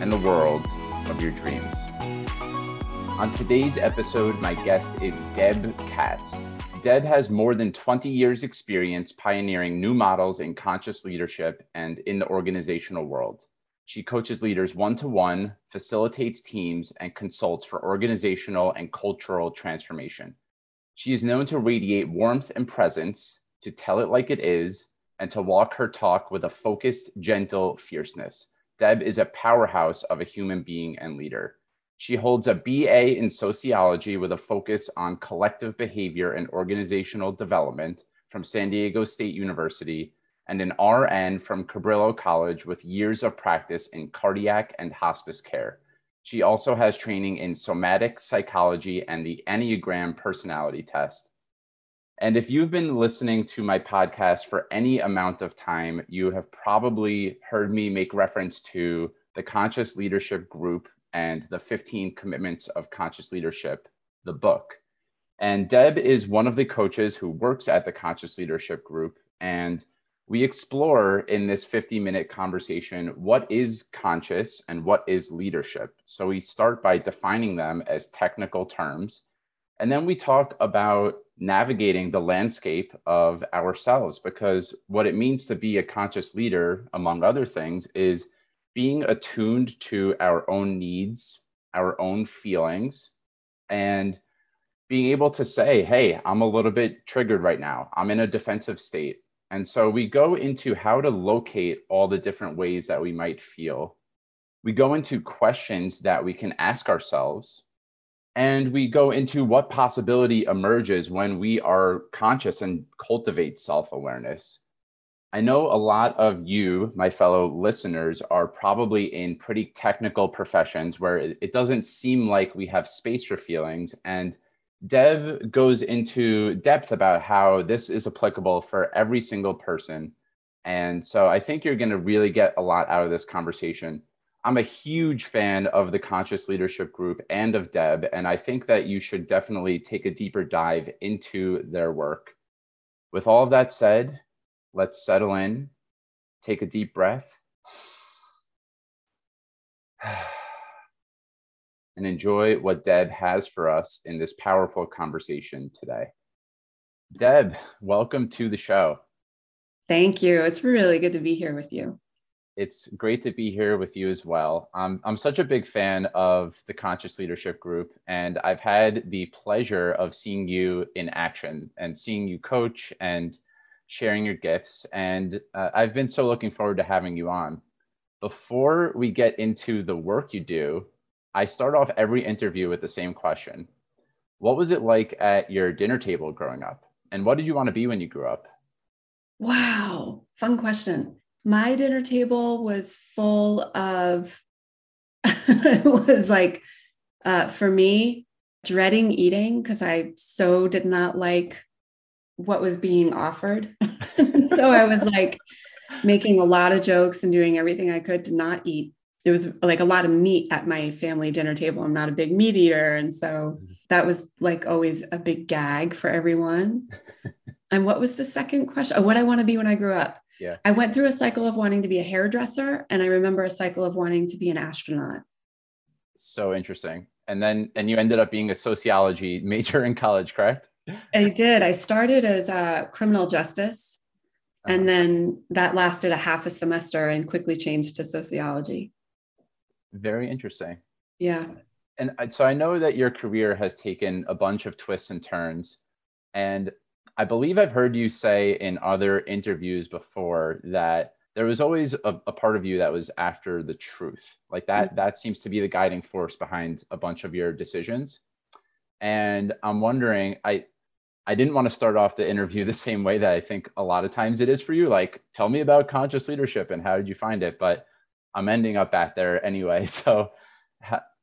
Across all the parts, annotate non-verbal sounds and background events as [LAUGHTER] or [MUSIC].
and the world of your dreams. On today's episode, my guest is Deb Katz. Deb has more than 20 years' experience pioneering new models in conscious leadership and in the organizational world. She coaches leaders one to one, facilitates teams, and consults for organizational and cultural transformation. She is known to radiate warmth and presence, to tell it like it is, and to walk her talk with a focused, gentle fierceness. Deb is a powerhouse of a human being and leader. She holds a BA in sociology with a focus on collective behavior and organizational development from San Diego State University and an RN from Cabrillo College with years of practice in cardiac and hospice care. She also has training in somatic psychology and the Enneagram personality test. And if you've been listening to my podcast for any amount of time, you have probably heard me make reference to the Conscious Leadership Group and the 15 Commitments of Conscious Leadership, the book. And Deb is one of the coaches who works at the Conscious Leadership Group. And we explore in this 50 minute conversation what is conscious and what is leadership. So we start by defining them as technical terms. And then we talk about navigating the landscape of ourselves because what it means to be a conscious leader, among other things, is being attuned to our own needs, our own feelings, and being able to say, hey, I'm a little bit triggered right now. I'm in a defensive state. And so we go into how to locate all the different ways that we might feel. We go into questions that we can ask ourselves and we go into what possibility emerges when we are conscious and cultivate self awareness. I know a lot of you, my fellow listeners, are probably in pretty technical professions where it doesn't seem like we have space for feelings. And Deb goes into depth about how this is applicable for every single person. And so I think you're going to really get a lot out of this conversation. I'm a huge fan of the Conscious Leadership Group and of Deb, and I think that you should definitely take a deeper dive into their work. With all of that said, let's settle in, take a deep breath, [SIGHS] and enjoy what Deb has for us in this powerful conversation today. Deb, welcome to the show. Thank you. It's really good to be here with you. It's great to be here with you as well. Um, I'm such a big fan of the Conscious Leadership Group, and I've had the pleasure of seeing you in action and seeing you coach and sharing your gifts. And uh, I've been so looking forward to having you on. Before we get into the work you do, I start off every interview with the same question What was it like at your dinner table growing up? And what did you want to be when you grew up? Wow, fun question my dinner table was full of [LAUGHS] it was like uh, for me dreading eating because i so did not like what was being offered. [LAUGHS] So i was like making a lot of jokes and doing everything i could to not eat. There was like a lot of meat at my family dinner table. I'm not a big meat eater. And so mm-hmm. that was like always a big gag for everyone. [LAUGHS] And what was the second question? Oh what i want to be when i grew up yeah. I went through a cycle of wanting to be a hairdresser and I remember a cycle of wanting to be an astronaut. So interesting. And then and you ended up being a sociology [LAUGHS] major in college, correct? I did. I started as a criminal justice uh-huh. and then that lasted a half a semester and quickly changed to sociology. Very interesting. Yeah. And so I know that your career has taken a bunch of twists and turns and I believe I've heard you say in other interviews before that there was always a, a, part of you that was after the truth. Like that, mm-hmm. that seems to be the guiding force behind a bunch of your decisions. And I'm wondering, I, I didn't want to start off the interview the same way that I think a lot of times it is for you. Like, tell me about conscious leadership and how did you find it? But I'm ending up back there anyway. [LAUGHS] So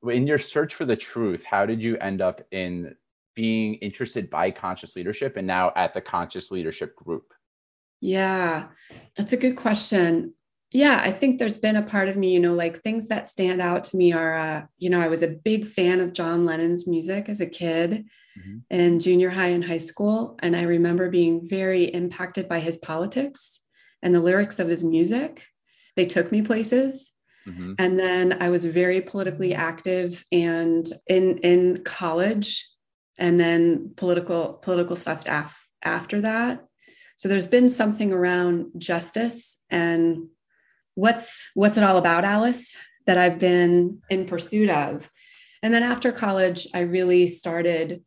in your search for the truth, how did you end up in being interested by conscious leadership and now at the conscious leadership group? Yeah, that's a good question. Yeah, I think there's been a part of me, you know, like things that stand out to me are, uh, you know, I was a big fan of John Lennon's music as a kid mm-hmm. in junior high and high school. And I remember being very impacted by his politics and the lyrics of his music. They took me places. Mm-hmm. And then I was very politically active and in in college and then political political stuff af- after that. So there's been something around justice and what's what's it all about, Alice, that I've been in pursuit of. And then after college, I really started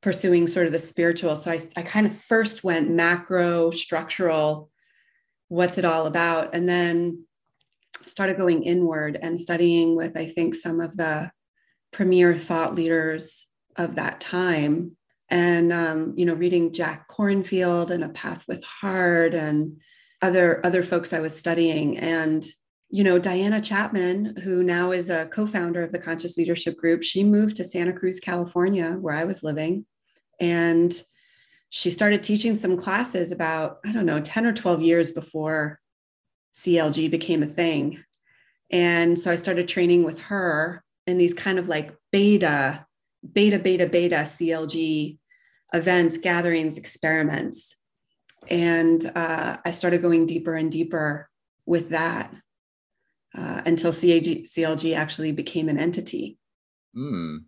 pursuing sort of the spiritual. So I, I kind of first went macro, structural, what's it all about? And then started going inward and studying with, I think, some of the premier thought leaders of that time. And, um, you know, reading Jack Kornfield and A Path with Heart and other, other folks I was studying. And, you know, Diana Chapman, who now is a co founder of the Conscious Leadership Group, she moved to Santa Cruz, California, where I was living. And she started teaching some classes about, I don't know, 10 or 12 years before CLG became a thing. And so I started training with her in these kind of like beta, beta, beta, beta CLG events, gatherings, experiments. And uh, I started going deeper and deeper with that uh, until CAG, CLG actually became an entity. Mm.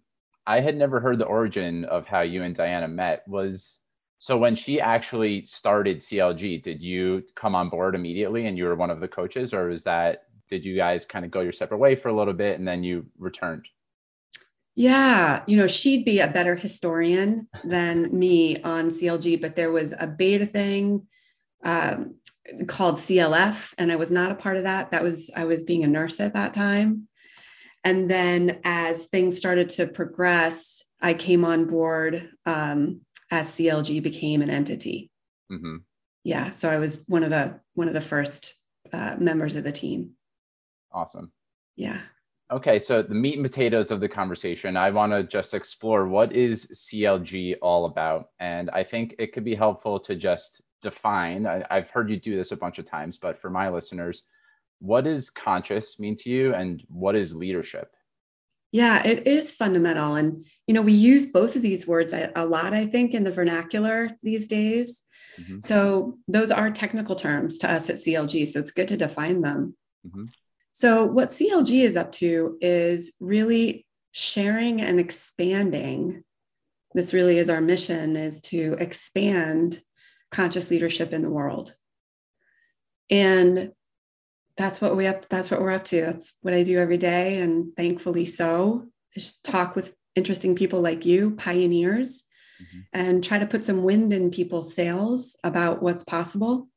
I had never heard the origin of how you and Diana met. Was so when she actually started CLG, did you come on board immediately and you were one of the coaches, or was that did you guys kind of go your separate way for a little bit and then you returned? Yeah, you know, she'd be a better historian than me on CLG, but there was a beta thing um, called CLF, and I was not a part of that. That was, I was being a nurse at that time. And then as things started to progress, I came on board um, as CLG became an entity. Mm-hmm. Yeah, so I was one of the one of the first uh, members of the team. Awesome. Yeah. Okay, so the meat and potatoes of the conversation, I want to just explore what is CLG all about, and I think it could be helpful to just define. I, I've heard you do this a bunch of times, but for my listeners, what does conscious mean to you, and what is leadership? Yeah, it is fundamental. And, you know, we use both of these words a, a lot, I think, in the vernacular these days. Mm-hmm. So those are technical terms to us at CLG. So it's good to define them. Mm-hmm. So, what CLG is up to is really sharing and expanding. This really is our mission is to expand conscious leadership in the world. And that's what we up that's what we're up to that's what i do every day and thankfully so just talk with interesting people like you pioneers mm-hmm. and try to put some wind in people's sails about what's possible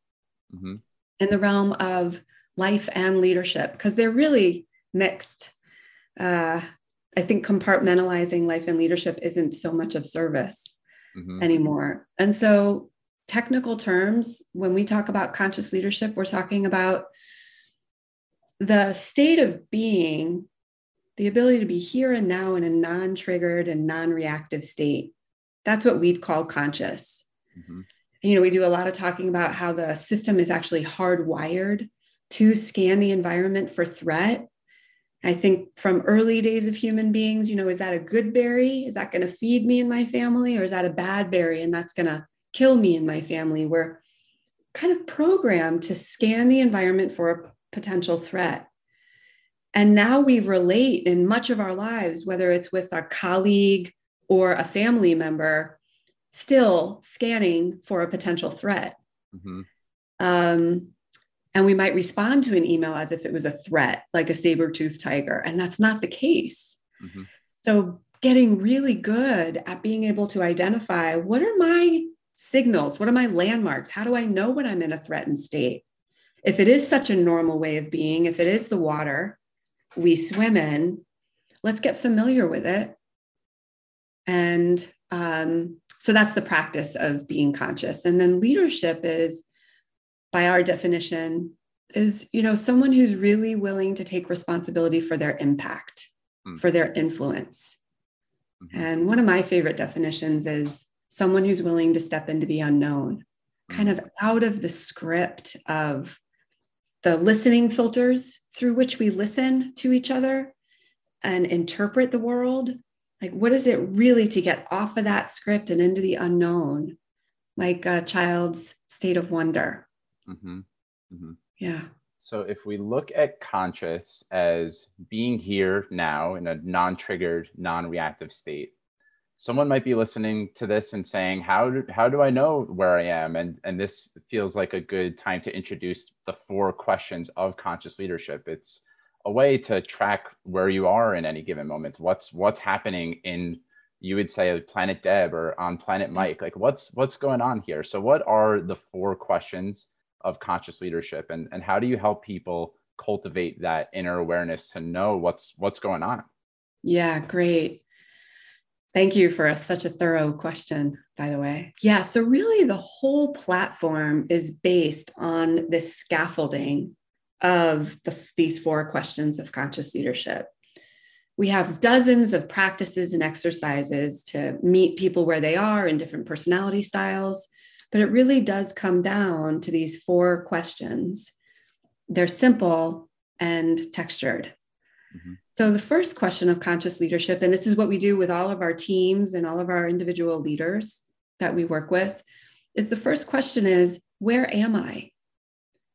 mm-hmm. in the realm of life and leadership because they're really mixed uh, i think compartmentalizing life and leadership isn't so much of service mm-hmm. anymore and so technical terms when we talk about conscious leadership we're talking about the state of being, the ability to be here and now in a non triggered and non reactive state, that's what we'd call conscious. Mm-hmm. You know, we do a lot of talking about how the system is actually hardwired to scan the environment for threat. I think from early days of human beings, you know, is that a good berry? Is that going to feed me and my family? Or is that a bad berry and that's going to kill me and my family? We're kind of programmed to scan the environment for a potential threat. And now we relate in much of our lives, whether it's with a colleague or a family member, still scanning for a potential threat. Mm-hmm. Um, and we might respond to an email as if it was a threat, like a saber toothed tiger. And that's not the case. Mm-hmm. So, getting really good at being able to identify what are my signals? What are my landmarks? How do I know when I'm in a threatened state? if it is such a normal way of being, if it is the water we swim in, let's get familiar with it. And um, so that's the practice of being conscious. And then leadership is, by our definition, is you know someone who's really willing to take responsibility for their impact. hmm. for their influence. Mm-hmm. And one of my favorite definitions is someone who's willing to step into the unknown, kind of out of the script of the listening filters through which we listen to each other and interpret the world. Like, what is it really to get off of that script and into the unknown, like a child's state of wonder? Mm-hmm. Mm-hmm. Yeah. So, if we look at conscious as being here now in a non triggered, non reactive state, someone might be listening to this and saying how do, how do i know where i am and and this feels like a good time to introduce the four questions of conscious leadership it's a way to track where you are in any given moment what's what's happening in you would say a planet deb or on planet mm-hmm. mike like what's what's going on here so what are the four questions of conscious leadership and and how do you help people cultivate that inner awareness to know what's what's going on yeah great Thank you for a, such a thorough question, by the way. Yeah, so really the whole platform is based on this scaffolding of the, these four questions of conscious leadership. We have dozens of practices and exercises to meet people where they are in different personality styles, but it really does come down to these four questions. They're simple and textured. Mm-hmm. So, the first question of conscious leadership, and this is what we do with all of our teams and all of our individual leaders that we work with, is the first question is, Where am I?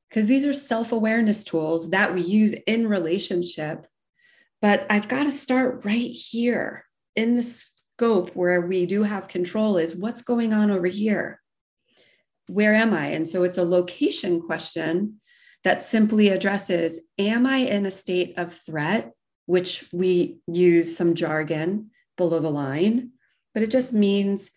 Because these are self awareness tools that we use in relationship. But I've got to start right here in the scope where we do have control is what's going on over here? Where am I? And so it's a location question that simply addresses Am I in a state of threat? Which we use some jargon below the line, but it just means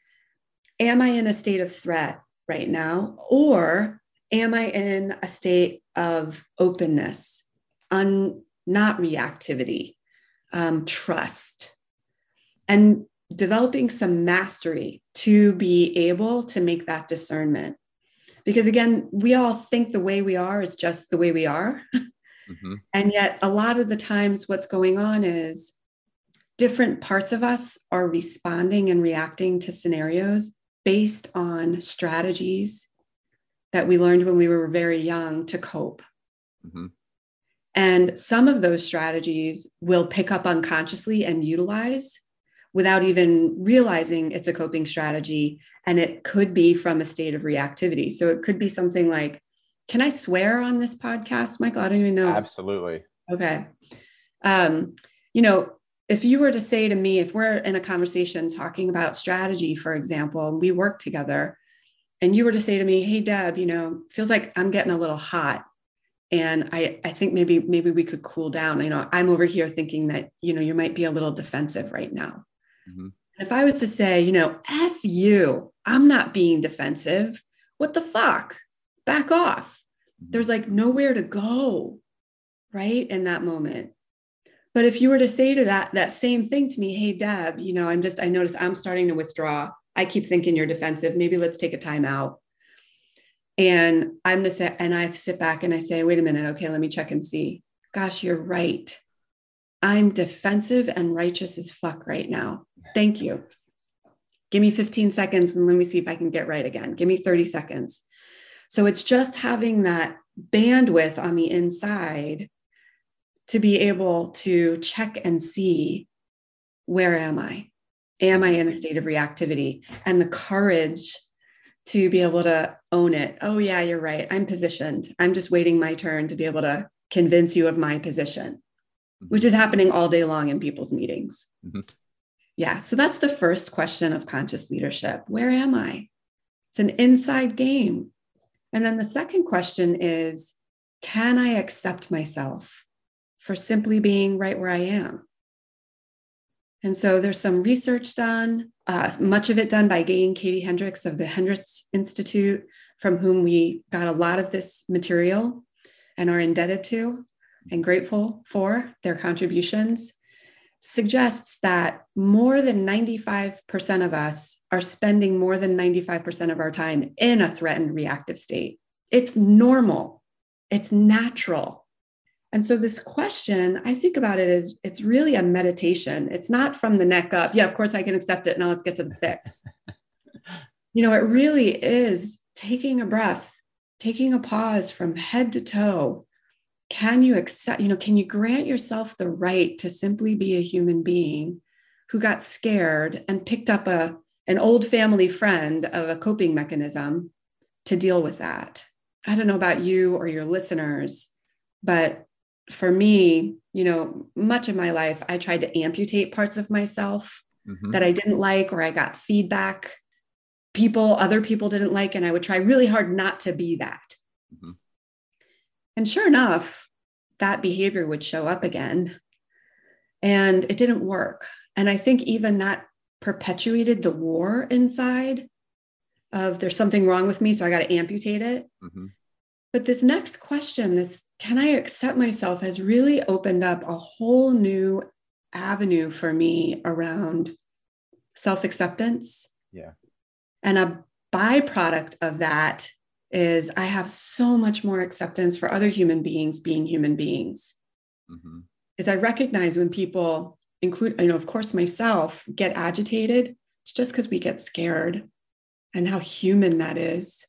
Am I in a state of threat right now? Or am I in a state of openness, un, not reactivity, um, trust? And developing some mastery to be able to make that discernment because again we all think the way we are is just the way we are mm-hmm. [LAUGHS] and yet a lot of the times what's going on is different parts of us are responding and reacting to scenarios based on strategies that we learned when we were very young to cope mm-hmm. and some of those strategies will pick up unconsciously and utilize without even realizing it's a coping strategy. And it could be from a state of reactivity. So it could be something like, can I swear on this podcast, Michael? I don't even know. Absolutely. Okay. Um, you know, if you were to say to me, if we're in a conversation talking about strategy, for example, and we work together, and you were to say to me, Hey, Deb, you know, feels like I'm getting a little hot. And I, I think maybe maybe we could cool down. You know, I'm over here thinking that, you know, you might be a little defensive right now. Mm-hmm. If I was to say, you know, F you, I'm not being defensive. What the fuck? Back off. Mm-hmm. There's like nowhere to go, right? In that moment. But if you were to say to that that same thing to me, hey Deb, you know, I'm just I notice I'm starting to withdraw. I keep thinking you're defensive. Maybe let's take a time out. And I'm gonna say, and I sit back and I say, wait a minute, okay, let me check and see. Gosh, you're right. I'm defensive and righteous as fuck right now. Thank you. Give me 15 seconds and let me see if I can get right again. Give me 30 seconds. So it's just having that bandwidth on the inside to be able to check and see where am I? Am I in a state of reactivity? And the courage to be able to own it. Oh, yeah, you're right. I'm positioned. I'm just waiting my turn to be able to convince you of my position, which is happening all day long in people's meetings. Mm-hmm. Yeah. So that's the first question of conscious leadership. Where am I? It's an inside game. And then the second question is can I accept myself for simply being right where I am? And so there's some research done, uh, much of it done by Gay and Katie Hendricks of the Hendricks Institute, from whom we got a lot of this material and are indebted to and grateful for their contributions suggests that more than 95% of us are spending more than 95% of our time in a threatened reactive state. It's normal, it's natural. And so this question, I think about it as it's really a meditation. It's not from the neck up. Yeah, of course I can accept it. Now let's get to the fix. [LAUGHS] you know, it really is taking a breath, taking a pause from head to toe. Can you accept, you know, can you grant yourself the right to simply be a human being who got scared and picked up a an old family friend of a coping mechanism to deal with that? I don't know about you or your listeners, but for me, you know, much of my life, I tried to amputate parts of myself mm-hmm. that I didn't like or I got feedback. People, other people didn't like, and I would try really hard not to be that. Mm-hmm. And sure enough, that behavior would show up again. And it didn't work. And I think even that perpetuated the war inside of there's something wrong with me, so I got to amputate it. Mm-hmm. But this next question, this can I accept myself, has really opened up a whole new avenue for me around self acceptance. Yeah. And a byproduct of that is I have so much more acceptance for other human beings being human beings. Mm-hmm. Is I recognize when people include, you know, of course, myself get agitated, it's just because we get scared and how human that is.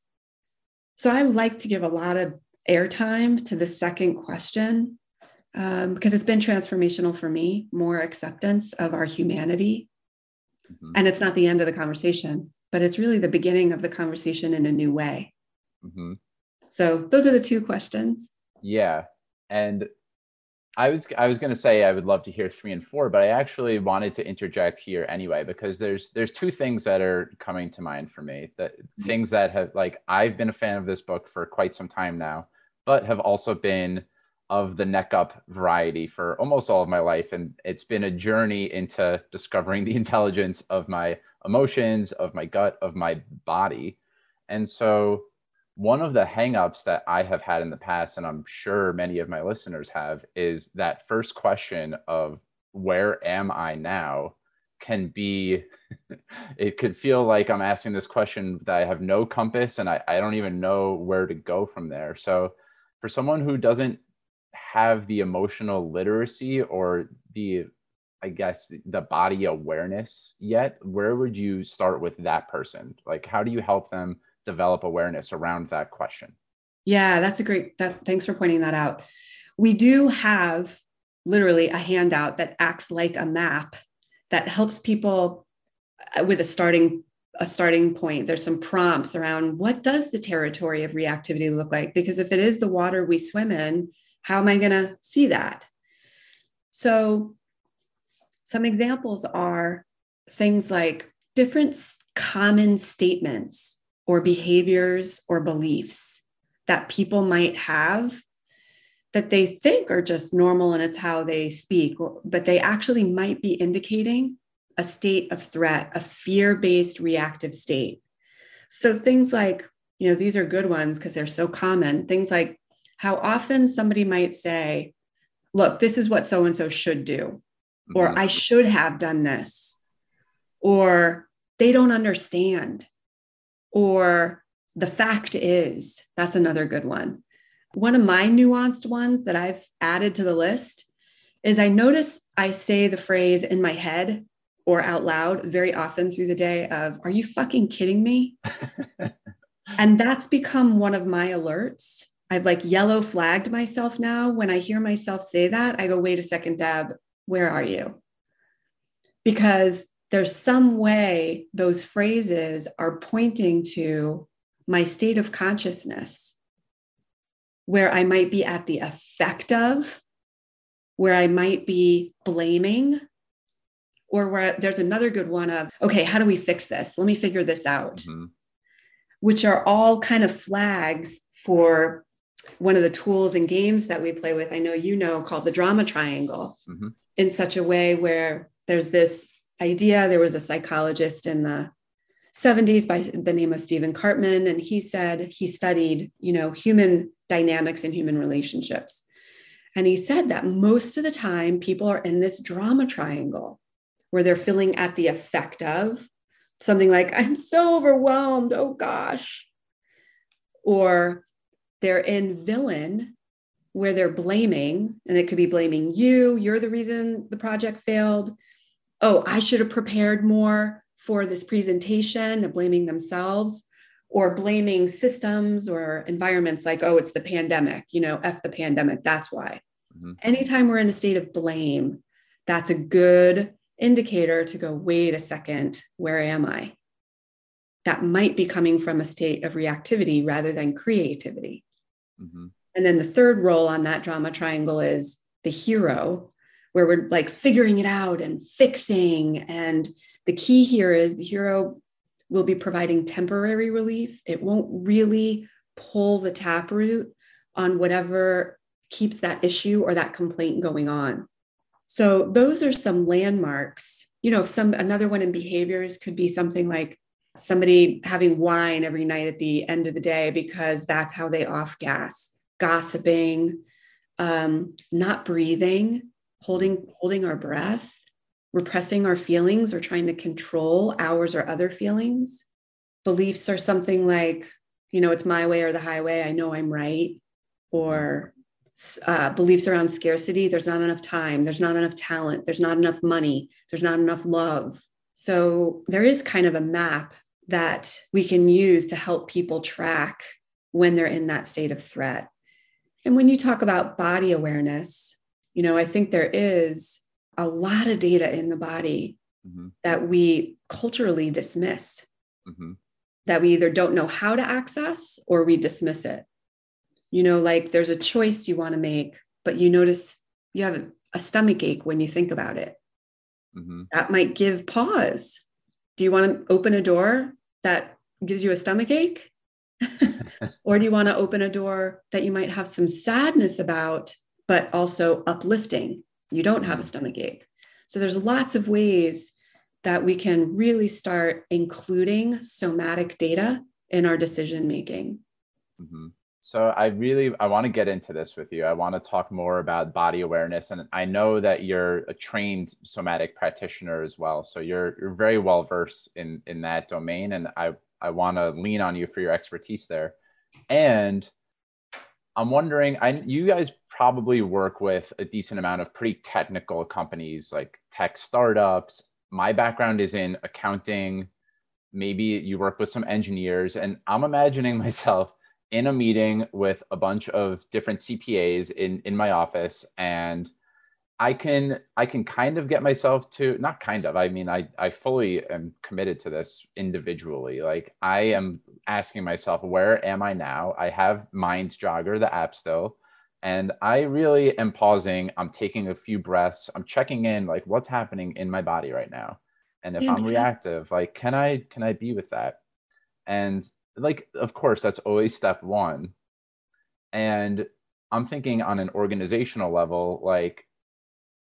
So I like to give a lot of airtime to the second question um, because it's been transformational for me, more acceptance of our humanity. Mm-hmm. And it's not the end of the conversation, but it's really the beginning of the conversation in a new way. Mm-hmm. So those are the two questions. Yeah. And I was I was going to say I would love to hear three and four, but I actually wanted to interject here anyway because there's there's two things that are coming to mind for me that mm-hmm. things that have like I've been a fan of this book for quite some time now, but have also been of the neck up variety for almost all of my life, and it's been a journey into discovering [LAUGHS] the intelligence of my emotions, of my gut, of my body, and so one of the hangups that I have had in the past, and I'm sure many of my listeners have, is that first question of where am I now can be, [LAUGHS] it could feel like I'm asking this question that I have no compass and I, I don't even know where to go from there. So, for someone who doesn't have the emotional literacy or the I guess the body awareness yet, where would you start with that person? Like, how do you help them develop awareness around that question? Yeah, that's a great that thanks for pointing that out. We do have literally a handout that acts like a map that helps people uh, with a starting a starting point there's some prompts around what does the territory of reactivity look like because if it is the water we swim in how am i going to see that so some examples are things like different common statements or behaviors or beliefs that people might have that they think are just normal and it's how they speak, but they actually might be indicating a state of threat, a fear based reactive state. So things like, you know, these are good ones because they're so common. Things like how often somebody might say, look, this is what so and so should do, or mm-hmm. I should have done this, or they don't understand or the fact is, that's another good one. One of my nuanced ones that I've added to the list is I notice I say the phrase in my head or out loud very often through the day of, Are you fucking kidding me? [LAUGHS] and that's become one of my alerts. I've like yellow flagged myself now. When I hear myself say that, I go, Wait a second, Deb, where are you? Because there's some way those phrases are pointing to my state of consciousness where I might be at the effect of, where I might be blaming, or where there's another good one of, okay, how do we fix this? Let me figure this out, mm-hmm. which are all kind of flags for one of the tools and games that we play with. I know you know called the drama triangle mm-hmm. in such a way where there's this idea. There was a psychologist in the 70s by the name of Stephen Karpman, and he said he studied, you know, human dynamics and human relationships. And he said that most of the time people are in this drama triangle where they're feeling at the effect of something like, I'm so overwhelmed, oh gosh. Or they're in villain where they're blaming, and it could be blaming you, you're the reason the project failed. Oh, I should have prepared more for this presentation, they're blaming themselves or blaming systems or environments like, oh, it's the pandemic, you know, F the pandemic, that's why. Mm-hmm. Anytime we're in a state of blame, that's a good indicator to go, wait a second, where am I? That might be coming from a state of reactivity rather than creativity. Mm-hmm. And then the third role on that drama triangle is the hero, where we're like figuring it out and fixing. And the key here is the hero will be providing temporary relief. It won't really pull the taproot on whatever keeps that issue or that complaint going on. So those are some landmarks. You know, some another one in behaviors could be something like somebody having wine every night at the end of the day because that's how they off gas, gossiping, um, not breathing, holding holding our breath, repressing our feelings or trying to control ours or other feelings. Beliefs are something like, you know, it's my way or the highway. I know I'm right. Or uh, beliefs around scarcity. There's not enough time. There's not enough talent. There's not enough money. There's not enough love. So there is kind of a map that we can use to help people track when they're in that state of threat. And when you talk about body awareness, you know, I think there is a lot of data in the body mm-hmm. that we culturally dismiss, mm-hmm. that we either don't know how to access or we dismiss it. You know, like there's a choice you want to make, but you notice you have a stomach ache when you think about it. Mm-hmm. That might give pause. Do you want to open a door that gives you a stomach ache? [LAUGHS] or do you want to open a door that you might have some sadness about, but also uplifting? you don't have a stomach ache. So there's lots of ways that we can really start including somatic data in our decision making. Mm-hmm. So I really I want to get into this with you. I want to talk more about body awareness, and I know that you're a trained somatic practitioner as well. So you're you're very well versed in in that domain, and I I want to lean on you for your expertise there. And I'm wondering, I you guys probably work with a decent amount of pretty technical companies like tech startups. My background is in accounting. Maybe you work with some engineers, and I'm imagining [LAUGHS] myself in a meeting with a bunch of different CPAs in in my office, and I can I can kind of get myself to not kind of I mean I I fully am committed to this individually like I am asking myself where am I now I have Mind Jogger the app still and I really am pausing I'm taking a few breaths I'm checking in like what's happening in my body right now? And if I'm mm-hmm. reactive like can I can I be with that? And like of course that's always step 1 and I'm thinking on an organizational level like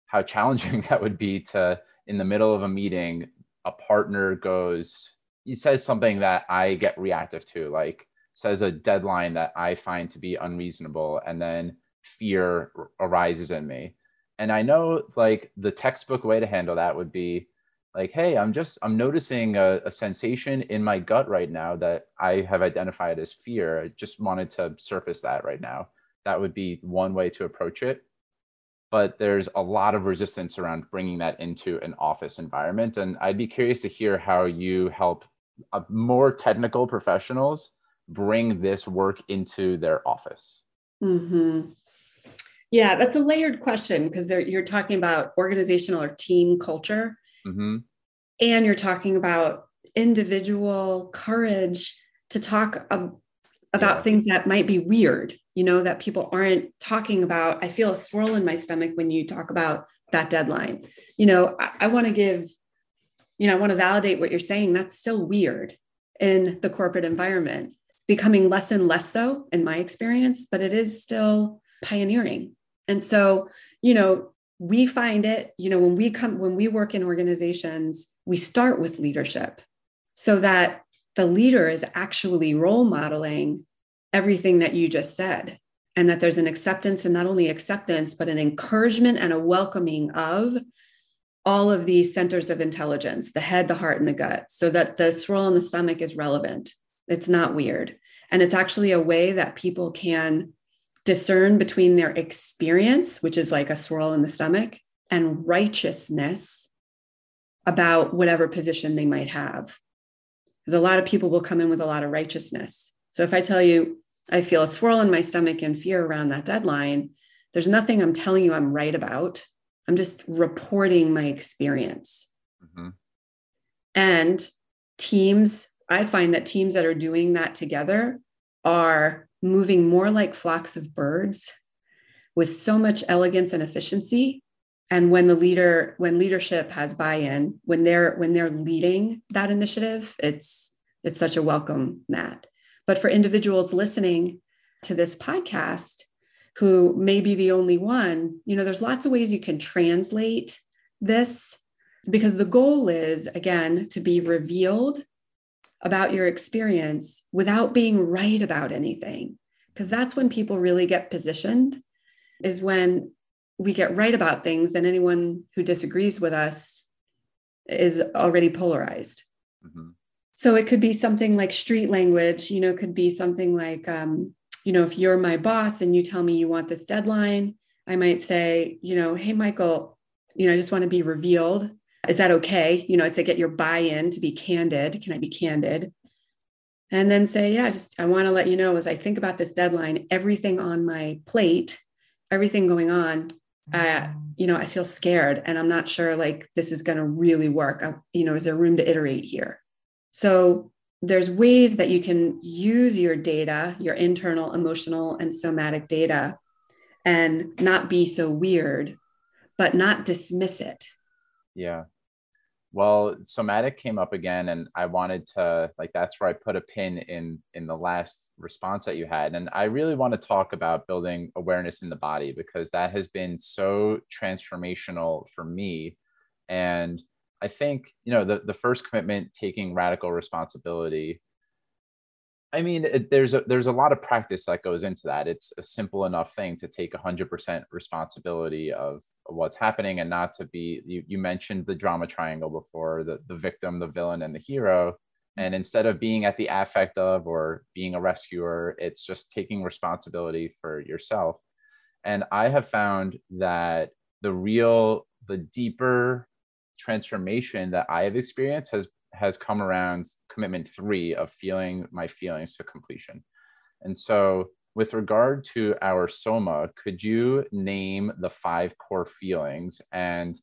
how challenging [LAUGHS] that would be to in the middle of a meeting a partner goes he says something that i get reactive to like says a deadline that i find to be unreasonable and then fear arises in me. And i know like the textbook way to handle that would be like hey i'm just i'm noticing a, a sensation in my gut right now that i have identified as fear. I just wanted to surface that right now. That would be one way to approach it. But there's a lot of resistance around bringing that into an office environment. And I'd be curious to hear how you help uh, more technical professionals bring this work into their office. Mm-hmm. Yeah, that's a layered question because you're talking about organizational or team culture, mm-hmm. and you're talking about individual courage to talk about yeah. things that might be weird you know, that people aren't talking about. I feel a swirl in my stomach when you talk about that deadline. You know, I, I want to give, you know, I want to validate what you're saying. That's still weird in the corporate environment, becoming less and less so in my experience, but it is still pioneering. And so, you know, we find it, you know, when we come, when we work in organizations, we start with leadership so that the leader is actually role modeling everything that you just said and that there's an acceptance and not only acceptance but an encouragement and a welcoming of all of these centers of intelligence the head the heart and the gut so that the swirl in the stomach is relevant it's not weird and it's actually a way that people can discern between their experience, which is like a swirl in the stomach, and righteousness about whatever position they might have. Because a lot of people will come in with a lot of righteousness. So if I tell you, I feel a swirl in my stomach and fear around that deadline, there's nothing I'm telling you I'm right about. I'm just reporting my experience. Mm-hmm. And teams, I find that teams that are doing that together are moving more like flocks of birds with so much elegance and efficiency. And when the leader when leadership has buy-in when they're when they're leading that initiative it's it's such a welcome mat. But for individuals listening to this podcast who may be the only one you know there's lots of ways you can translate this because the goal is again to be revealed about your experience without being right about anything because that's when people really get positioned is when we get right about things, then anyone who disagrees with us is already polarized. Mm-hmm. So it could be something like street language, you know, could be something like, um, you know, if you're my boss and you tell me you want this deadline, I might say, you know, hey, Michael, you know, I just want to be revealed. Is that okay? You know, to get your buy in to be candid. Can I be candid? And then say, yeah, just I want to let you know as I think about this deadline, everything on my plate, everything going on, uh, you know, I feel scared and I'm not sure like this is going to really work. I, you know, is there room to iterate here? So there's ways that you can use your data, your internal, emotional, and somatic data, and not be so weird, but not dismiss it. Yeah well somatic came up again and i wanted to like that's where i put a pin in in the last response that you had and i really want to talk about building awareness in the body because that has been so transformational for me and i think you know the, the first commitment taking radical responsibility I mean, it, there's a there's a lot of practice that goes into that. It's a simple enough thing to take 100% responsibility of what's happening and not to be. You, you mentioned the drama triangle before, the the victim, the villain, and the hero. Mm-hmm. And instead of being at the affect of or being a rescuer, it's just taking responsibility for yourself. And I have found that the real, the deeper transformation that I have experienced has has come around commitment three of feeling my feelings to completion. And so, with regard to our soma, could you name the five core feelings and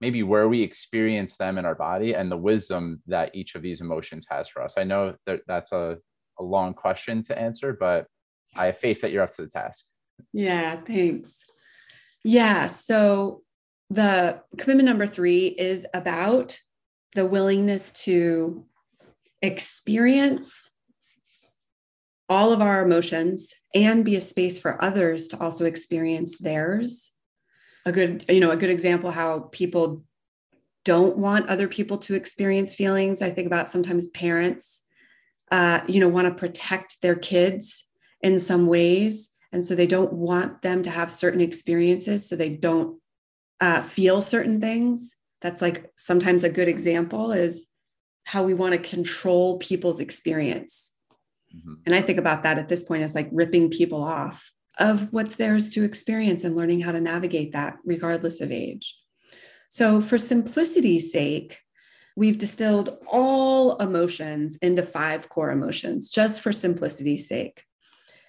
maybe where we experience them in our body and the wisdom that each of these emotions has for us? I know that that's a, a long question to answer, but I have faith that you're up to the task. Yeah, thanks. Yeah. So, the commitment number three is about the willingness to experience all of our emotions and be a space for others to also experience theirs. A good you know a good example how people don't want other people to experience feelings. I think about sometimes parents uh, you know want to protect their kids in some ways. And so they don't want them to have certain experiences so they don't uh, feel certain things. That's like sometimes a good example is how we want to control people's experience. Mm-hmm. And I think about that at this point as like ripping people off of what's theirs to experience and learning how to navigate that regardless of age. So, for simplicity's sake, we've distilled all emotions into five core emotions just for simplicity's sake.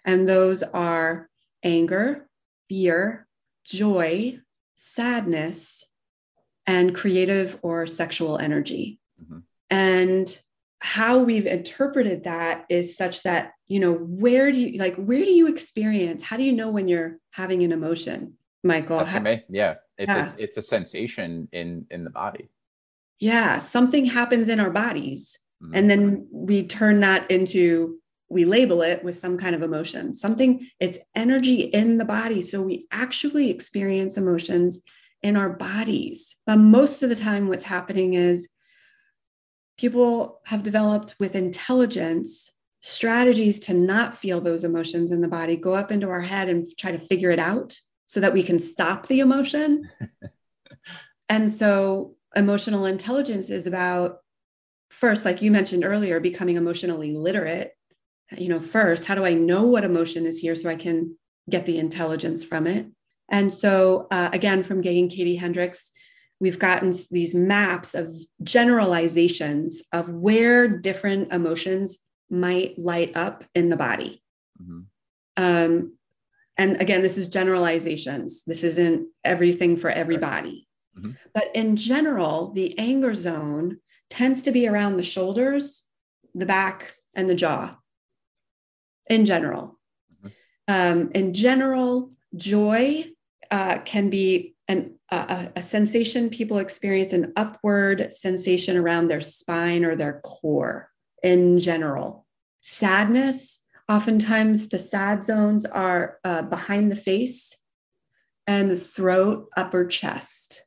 And those are anger, fear, joy, sadness, and creative or sexual energy. Mm-hmm. And how we've interpreted that is such that, you know, where do you like, where do you experience? How do you know when you're having an emotion, Michael? How, yeah. It's, yeah. A, it's a sensation in, in the body. Yeah. Something happens in our bodies. Mm-hmm. And then we turn that into we label it with some kind of emotion something it's energy in the body so we actually experience emotions in our bodies. But most of the time, what's happening is people have developed with intelligence strategies to not feel those emotions in the body, go up into our head and try to figure it out so that we can stop the emotion. [LAUGHS] and so, emotional intelligence is about first, like you mentioned earlier, becoming emotionally literate. You know, first, how do I know what emotion is here so I can get the intelligence from it. And so, uh, again, from Gay and Katie Hendricks, we've gotten these maps of generalizations of where different emotions might light up in the body. Mm-hmm. Um, and again, this is generalizations. This isn't everything for everybody. Mm-hmm. But in general, the anger zone tends to be around the shoulders, the back, and the jaw. In general. Mm-hmm. Um, in general, joy uh, can be an, a, a sensation people experience an upward sensation around their spine or their core in general. Sadness, oftentimes the sad zones are uh, behind the face and the throat, upper chest.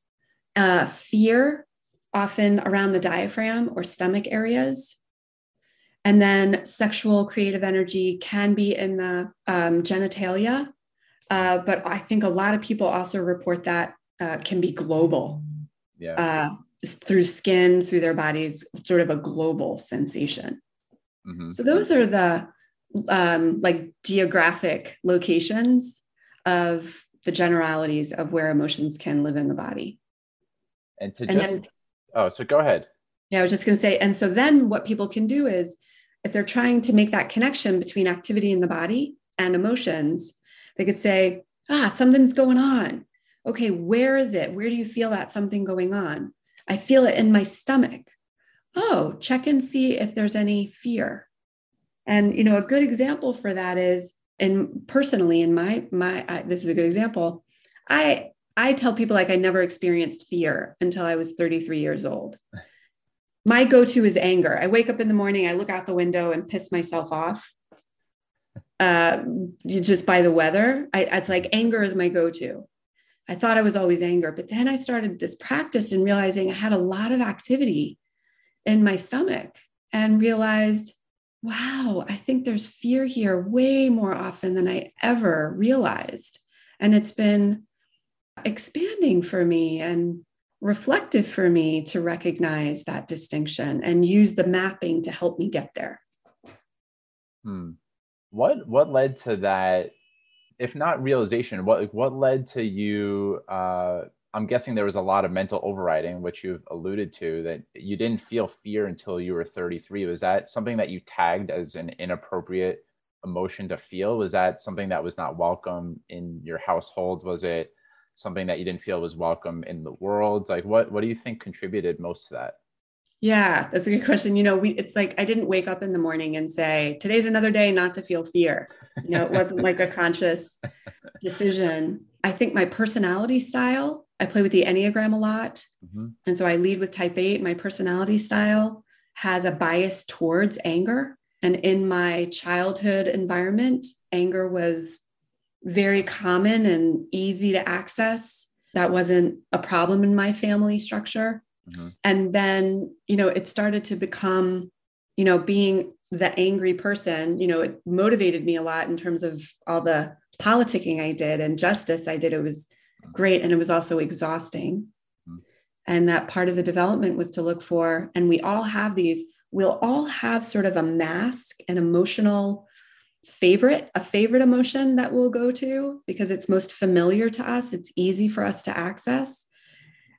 Uh, fear, often around the diaphragm or stomach areas. And then sexual creative energy can be in the um, genitalia. Uh, but I think a lot of people also report that uh, can be global. Yeah. Uh, through skin, through their bodies, sort of a global sensation. Mm-hmm. So those are the um, like geographic locations of the generalities of where emotions can live in the body. And to and just, then, oh, so go ahead. Yeah, I was just going to say, and so then what people can do is if they're trying to make that connection between activity in the body and emotions, they could say, ah, something's going on okay, where is it? Where do you feel that something going on? I feel it in my stomach. Oh, check and see if there's any fear. And you know, a good example for that is, and personally, in my my I, this is a good example. I I tell people like I never experienced fear until I was 33 years old. [LAUGHS] My go-to is anger. I wake up in the morning, I look out the window and piss myself off. Uh, just by the weather, I, it's like anger is my go-to. I thought I was always anger, but then I started this practice and realizing I had a lot of activity in my stomach and realized, wow, I think there's fear here way more often than I ever realized. And it's been expanding for me and reflective for me to recognize that distinction and use the mapping to help me get there. Hmm. What what led to that if not realization, what what led to you? Uh, I'm guessing there was a lot of mental overriding, which you've alluded to, that you didn't feel fear until you were 33. Was that something that you tagged as an inappropriate emotion to feel? Was that something that was not welcome in your household? Was it something that you didn't feel was welcome in the world? Like, what what do you think contributed most to that? Yeah, that's a good question. You know, we it's like I didn't wake up in the morning and say, today's another day not to feel fear. You know, it wasn't like a conscious decision. I think my personality style, I play with the Enneagram a lot. Mm-hmm. And so I lead with type 8. My personality style has a bias towards anger. And in my childhood environment, anger was very common and easy to access. That wasn't a problem in my family structure. Mm-hmm. And then, you know, it started to become, you know, being the angry person, you know, it motivated me a lot in terms of all the politicking I did and justice I did. It was great. And it was also exhausting. Mm-hmm. And that part of the development was to look for, and we all have these, we'll all have sort of a mask, an emotional favorite, a favorite emotion that we'll go to because it's most familiar to us. It's easy for us to access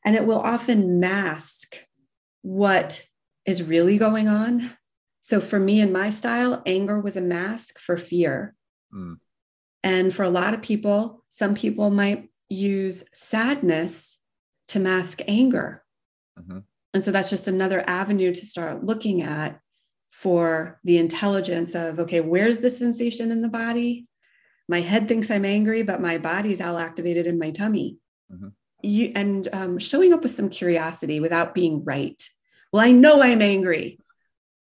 and it will often mask what is really going on. So for me and my style, anger was a mask for fear. Mm. And for a lot of people, some people might use sadness to mask anger. Mm-hmm. And so that's just another avenue to start looking at for the intelligence of okay, where's the sensation in the body? My head thinks I'm angry, but my body's all activated in my tummy. Mm-hmm you and um, showing up with some curiosity without being right. Well, I know I'm angry,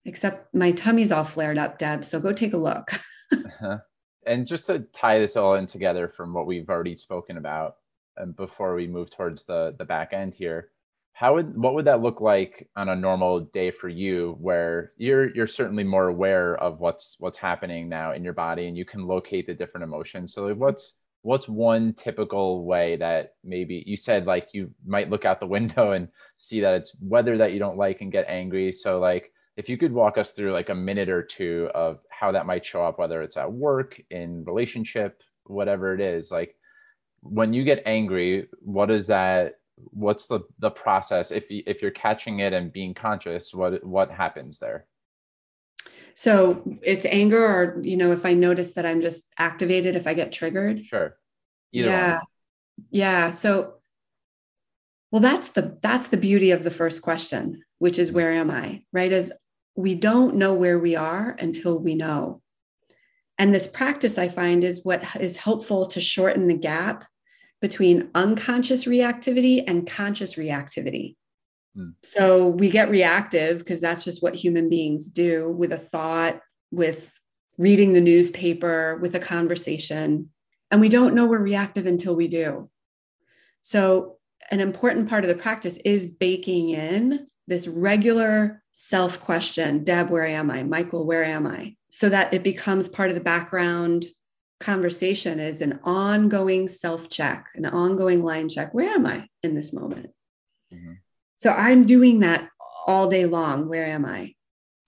except my tummy's all flared up, Deb. So go take a look. [LAUGHS] uh-huh. And just to tie this all in together from what we've already spoken about, and before we move towards the the back end here, how would what would that look like on a normal day for you, where you're you're certainly more aware of what's what's happening now in your body, and you can locate the different emotions. So, like, what's what's one typical way that maybe you said like you might look out the window and see that it's weather that you don't like and get angry. So like if you could walk us through like a minute or two of how that might show up whether it's at work in relationship whatever it is like when you get angry what is that what's the the process? If if you're catching it and being conscious what what happens there so it's anger or you know if i notice that i'm just activated if i get triggered. Sure. Either yeah one. yeah. So well that's the that's the beauty of the first question which is where am i right? As we don't know where we are until we know. And this practice i find is what is helpful to shorten the gap between unconscious reactivity and conscious reactivity. Mm. So we get reactive because that's just what human beings do with a thought, with reading the newspaper, with a conversation. And we don't know we're reactive until we do. So, an important part of the practice is baking in this regular self question Deb, where am I? Michael, where am I? So that it becomes part of the background conversation is an ongoing self check, an ongoing line check. Where am I in this moment? Mm-hmm. So I'm doing that all day long. Where am I?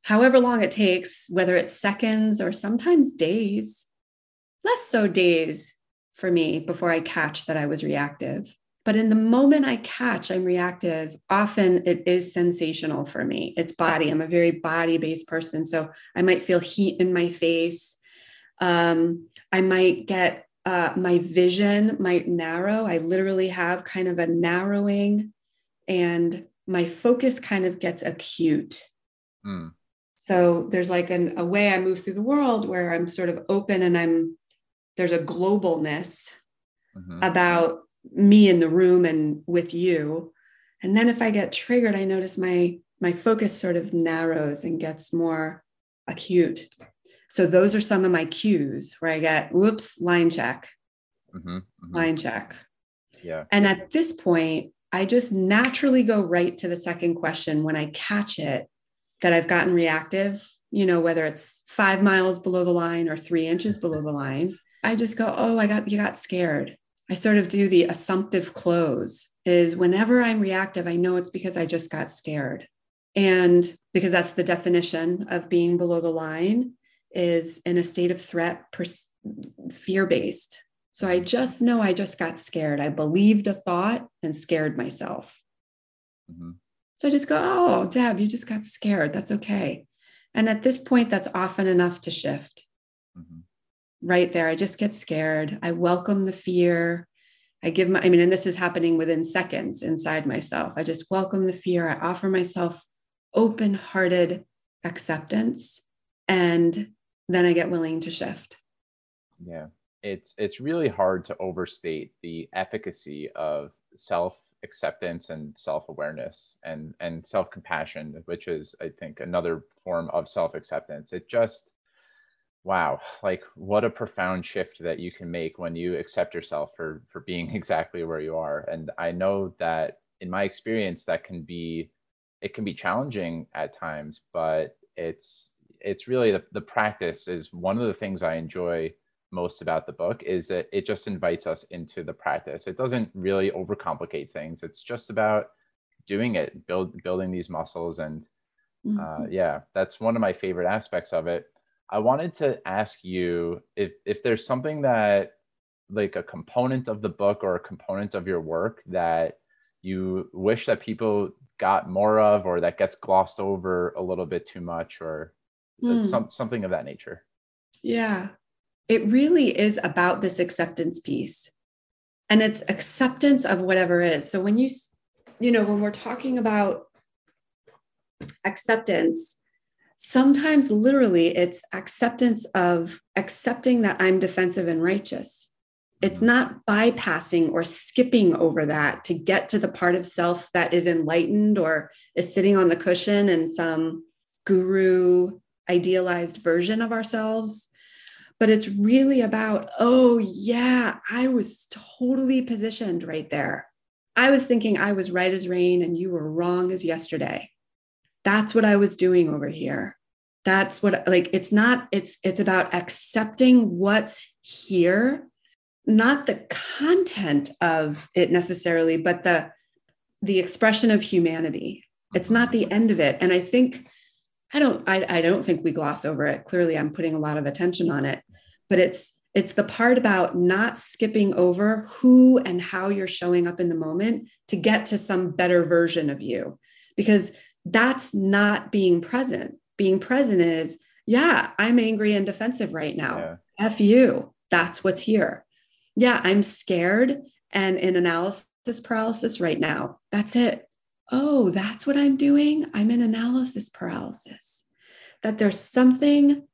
However long it takes, whether it's seconds or sometimes days, less so days for me before I catch that I was reactive. But in the moment I catch I'm reactive, often it is sensational for me. It's body. I'm a very body based person. So I might feel heat in my face. Um, I might get uh, my vision might narrow. I literally have kind of a narrowing, and my focus kind of gets acute. Mm. So there's like an, a way I move through the world where I'm sort of open and I'm there's a globalness mm-hmm. about me in the room and with you. And then if I get triggered, I notice my my focus sort of narrows and gets more acute. So those are some of my cues where I get whoops, line check, mm-hmm, mm-hmm. line check. Yeah. And at this point, I just naturally go right to the second question when I catch it that I've gotten reactive, you know, whether it's five miles below the line or three inches below the line. I just go, oh, I got, you got scared. I sort of do the assumptive close is whenever I'm reactive, I know it's because I just got scared. And because that's the definition of being below the line is in a state of threat, fear based. So I just know I just got scared. I believed a thought and scared myself. Mm-hmm. So I just go, oh, Deb, you just got scared. That's okay. And at this point, that's often enough to shift. Mm-hmm. Right there, I just get scared. I welcome the fear. I give my, I mean, and this is happening within seconds inside myself. I just welcome the fear. I offer myself open hearted acceptance and then I get willing to shift. Yeah. It's it's really hard to overstate the efficacy of self acceptance and self awareness and and self compassion, which is I think another form of self acceptance. It just wow, like what a profound shift that you can make when you accept yourself for for being [LAUGHS] exactly where you are. And I know that in my experience that can be it can be challenging at times, but it's it's really the, the practice is one of the things I enjoy most about the book is that it just invites us into the practice. It doesn't really overcomplicate things. It's just about doing it, build building these muscles, and uh, mm-hmm. yeah, that's one of my favorite aspects of it. I wanted to ask you if if there's something that like a component of the book or a component of your work that you wish that people got more of or that gets glossed over a little bit too much or mm. some, something of that nature yeah it really is about this acceptance piece and it's acceptance of whatever is so when you you know when we're talking about acceptance sometimes literally it's acceptance of accepting that i'm defensive and righteous it's mm-hmm. not bypassing or skipping over that to get to the part of self that is enlightened or is sitting on the cushion in some guru idealized version of ourselves. But it's really about, oh, yeah, I was totally positioned right there. I was thinking I was right as rain and you were wrong as yesterday. That's what I was doing over here. That's what like it's not it's it's about accepting what's here, not the content of it necessarily, but the the expression of humanity. It's not the end of it. And I think I don't I, I don't think we gloss over it. Clearly, I'm putting a lot of attention on it, but it's It's the part about not skipping over who and how you're showing up in the moment to get to some better version of you, because that's not being present. Being present is, yeah, I'm angry and defensive right now. Yeah. F you. That's what's here. Yeah, I'm scared and in analysis paralysis right now. That's it. Oh, that's what I'm doing. I'm in analysis paralysis. That there's something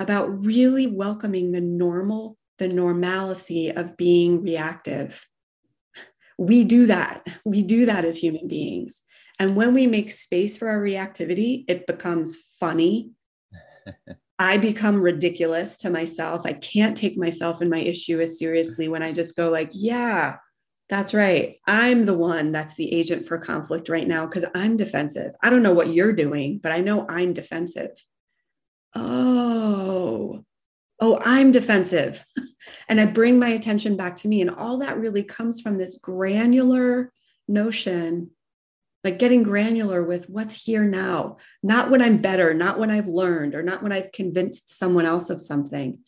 about really welcoming the normal, the normalcy of being reactive. We do that. We do that as human beings. And when we make space for our reactivity, it becomes funny. [LAUGHS] I become ridiculous to myself. I can't take myself and my issue as seriously when I just go like, yeah, that's right. I'm the one that's the agent for conflict right now because I'm defensive. I don't know what you're doing, but I know I'm defensive oh, oh, I'm defensive. [LAUGHS] and I bring my attention back to me. And all that really comes from this granular notion, like getting granular with what's here now, not when I'm better, not when I've learned, or not when I've convinced someone else of something,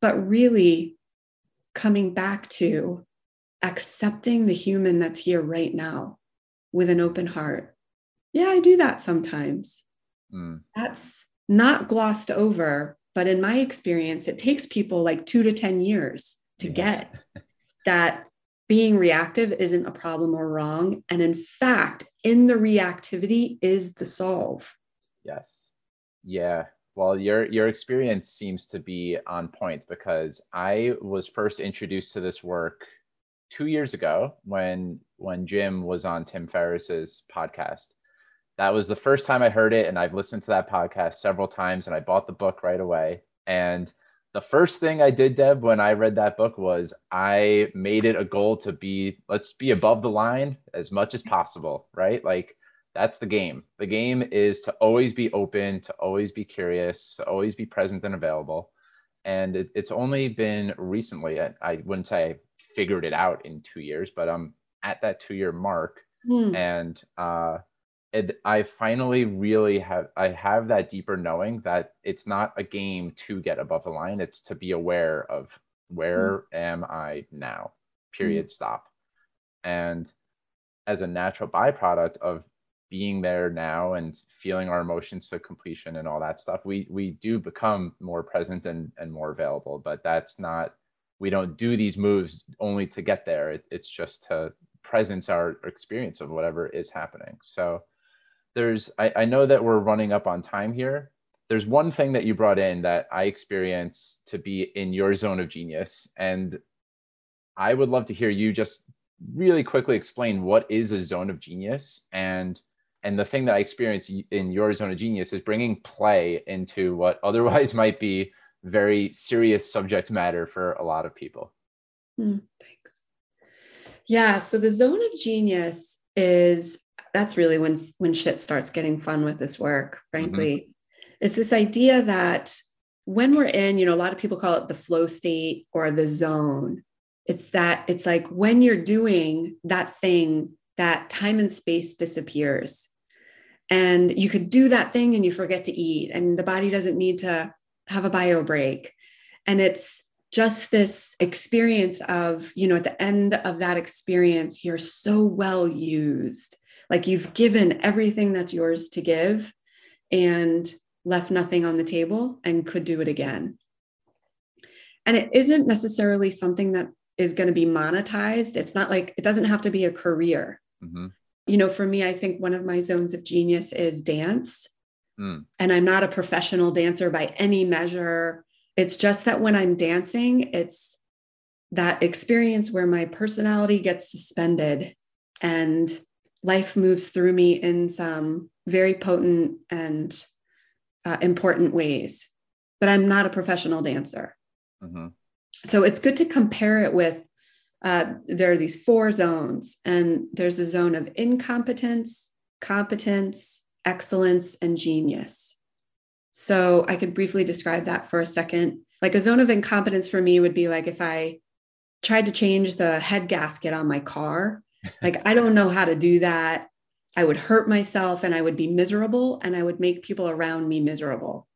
but really coming back to accepting the human that's here right now with an open heart. Yeah, I do that sometimes. Mm. That's not glossed over, but in my experience, it takes people like two to 10 years to get that being reactive isn't a problem or wrong. And in fact, in the reactivity is the solve. Yes. Yeah. Well, your your experience seems to be on point because I was first introduced to this work two years ago when when Jim was on Tim Ferriss's podcast, that was the first time I heard it. And I've listened to that podcast several times and I bought the book right away. And the first thing I did, Deb, when I read that book was I made it a goal to be, let's be above the line as much as possible, right? Like that's the game. The game is to always be open, to always be curious, to always be present and available. And it, it's only been recently, I, I, wouldn't say figured it out in two years, but I'm at that two year mark. Mm. And, uh, it, I finally really have I have that deeper knowing that it's not a game to get above the line. It's to be aware of where mm. am I now? Period. Mm. Stop. And as a natural byproduct of being there now and feeling our emotions to completion and all that stuff, we we do become more present and and more available. But that's not we don't do these moves only to get there. It, it's just to presence our experience of whatever is happening. So there's I, I know that we're running up on time here there's one thing that you brought in that i experience to be in your zone of genius and i would love to hear you just really quickly explain what is a zone of genius and and the thing that i experience in your zone of genius is bringing play into what otherwise [LAUGHS] might be very serious subject matter for a lot of people. Mm, thanks. Yeah so the zone of genius is that's really when when shit starts getting fun with this work frankly. Mm-hmm. it's this idea that when we're in you know a lot of people call it the flow state or the zone. It's that it's like when you're doing that thing that time and space disappears. And you could do that thing and you forget to eat and the body doesn't need to have a bio break and it's just this experience of you know at the end of that experience you're so well used like you've given everything that's yours to give and left nothing on the table and could do it again. And it isn't necessarily something that is going to be monetized. It's not like it doesn't have to be a career. Mm-hmm. You know, for me, I think one of my zones of genius is dance. Mm. And I'm not a professional dancer by any measure. It's just that when I'm dancing, it's that experience where my personality gets suspended and life moves through me in some very potent and uh, important ways. But I'm not a professional dancer. Mm-hmm. So it's good to compare it with uh, there are these four zones, and there's a zone of incompetence, competence, excellence, and genius. So I could briefly describe that for a second. Like a zone of incompetence for me would be like if I tried to change the head gasket on my car [LAUGHS] like, I don't know how to do that. I would hurt myself and I would be miserable and I would make people around me miserable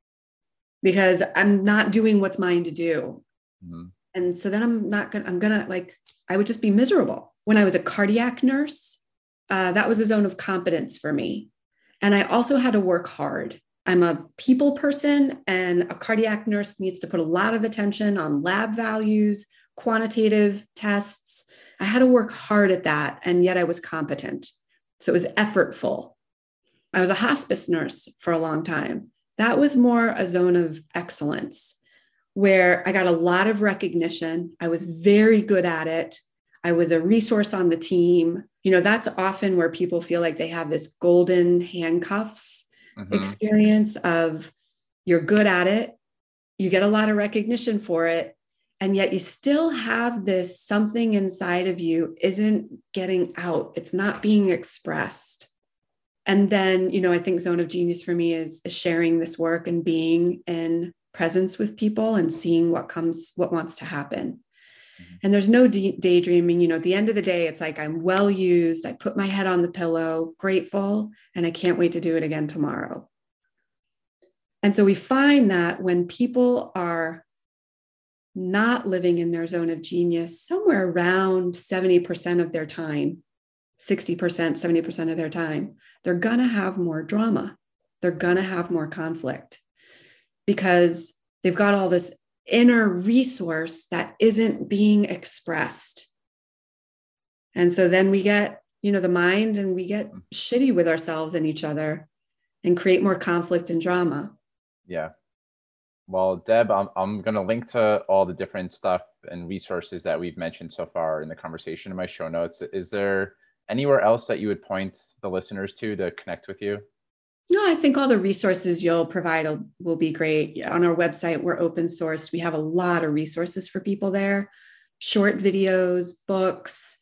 because I'm not doing what's mine to do. Mm-hmm. And so then I'm not gonna, I'm gonna like, I would just be miserable. When I was a cardiac nurse, uh, that was a zone of competence for me. And I also had to work hard. I'm a people person, and a cardiac nurse needs to put a lot of attention on lab values, quantitative tests. I had to work hard at that, and yet I was competent. So it was effortful. I was a hospice nurse for a long time. That was more a zone of excellence where I got a lot of recognition. I was very good at it. I was a resource on the team. You know, that's often where people feel like they have this golden handcuffs mm-hmm. experience of you're good at it, you get a lot of recognition for it, and yet you still have this something inside of you isn't getting out, it's not being expressed. And then, you know, I think zone of genius for me is, is sharing this work and being in presence with people and seeing what comes, what wants to happen. Mm-hmm. And there's no de- daydreaming. You know, at the end of the day, it's like I'm well used. I put my head on the pillow, grateful, and I can't wait to do it again tomorrow. And so we find that when people are not living in their zone of genius, somewhere around 70% of their time, 60%, 70% of their time, they're going to have more drama. They're going to have more conflict because they've got all this inner resource that isn't being expressed. And so then we get, you know, the mind and we get shitty with ourselves and each other and create more conflict and drama. Yeah. Well, Deb, I'm, I'm going to link to all the different stuff and resources that we've mentioned so far in the conversation in my show notes. Is there anywhere else that you would point the listeners to to connect with you? No, I think all the resources you'll provide will, will be great. On our website, we're open source. We have a lot of resources for people there short videos, books,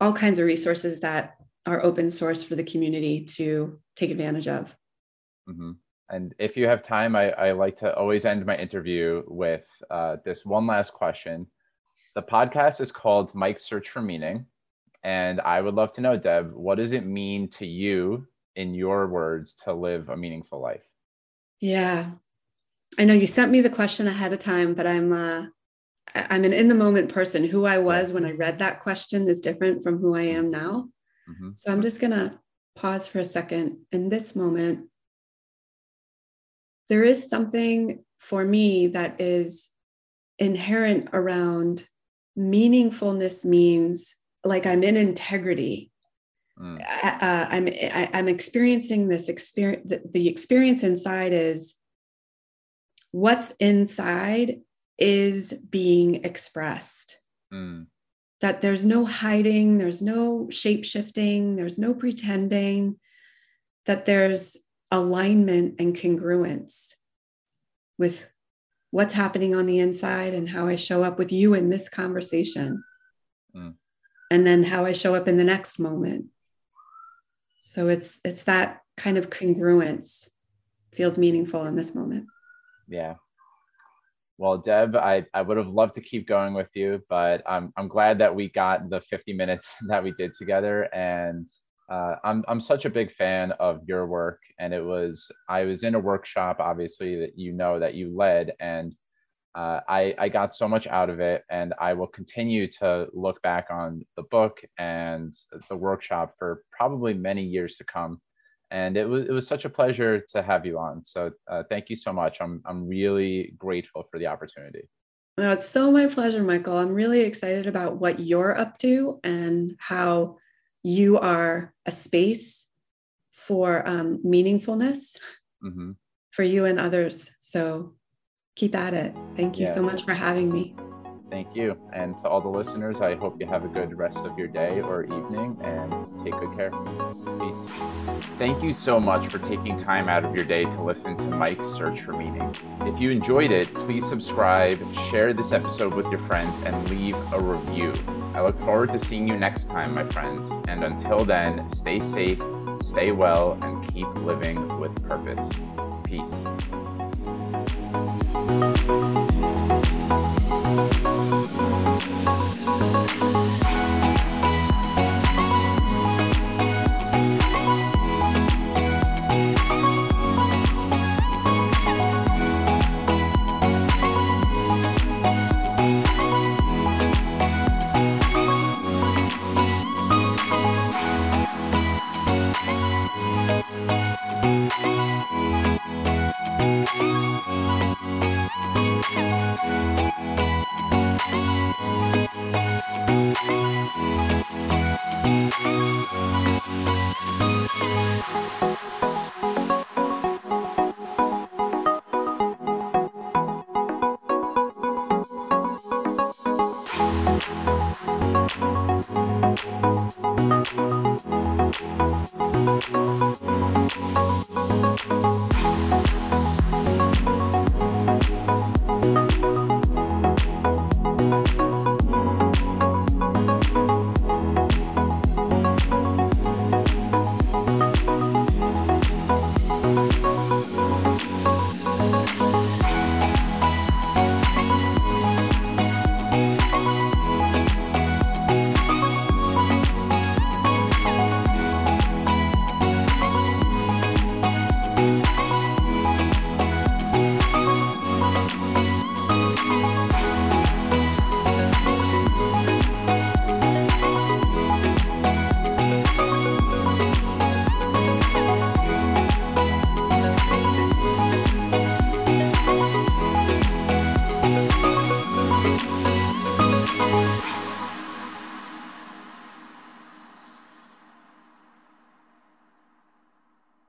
all kinds of resources that are open source for the community to take advantage of. Mm-hmm. And if you have time, I, I, like to always end my interview with uh, this one last question. The podcast is called Mike's Search for Meaning. And I would love to know, Deb, what does it mean to you in your words to live a meaningful life? Yeah. I know you sent me the question ahead of time, but I'm uh I'm an in the moment person. Who I was when I read that question is different from who I am now. Mm-hmm. So I'm just going to pause for a second. In this moment, there is something for me that is inherent around meaningfulness means like I'm in integrity Mm. Uh, I'm I, am i am experiencing this experience. The, the experience inside is what's inside is being expressed. Mm. That there's no hiding, there's no shape shifting, there's no pretending. That there's alignment and congruence with what's happening on the inside and how I show up with you in this conversation. Mm. And then how I show up in the next moment so it's it's that kind of congruence feels meaningful in this moment. Yeah. Well, Deb, I, I would have loved to keep going with you, but I'm, I'm glad that we got the 50 minutes [LAUGHS] that we did together. And uh, I'm, I'm such a big fan of your work. And it was, I was in a workshop, obviously, that you know that you led. And uh, I, I got so much out of it and i will continue to look back on the book and the workshop for probably many years to come. And it was, it was such a pleasure to have you on. So uh, thank you so much. I'm, I'm really grateful for the opportunity. No, it's so my pleasure michael. I'm really excited about what you're up to and how you are a space for um, meaningfulness mm-hmm. for you and others. So keep at it. Thank you yeah. so much for having me. Thank you. And to all the listeners, I hope you have a good rest of your day or evening and take good care. Peace. Thank you so much for taking time out of your day to listen to Mike's Search for Meaning. If you enjoyed it, please subscribe, share this episode with your friends, and leave a review. I look forward to seeing you next time, my friends. And until then, stay safe, stay well, and keep living with purpose. Peace thank you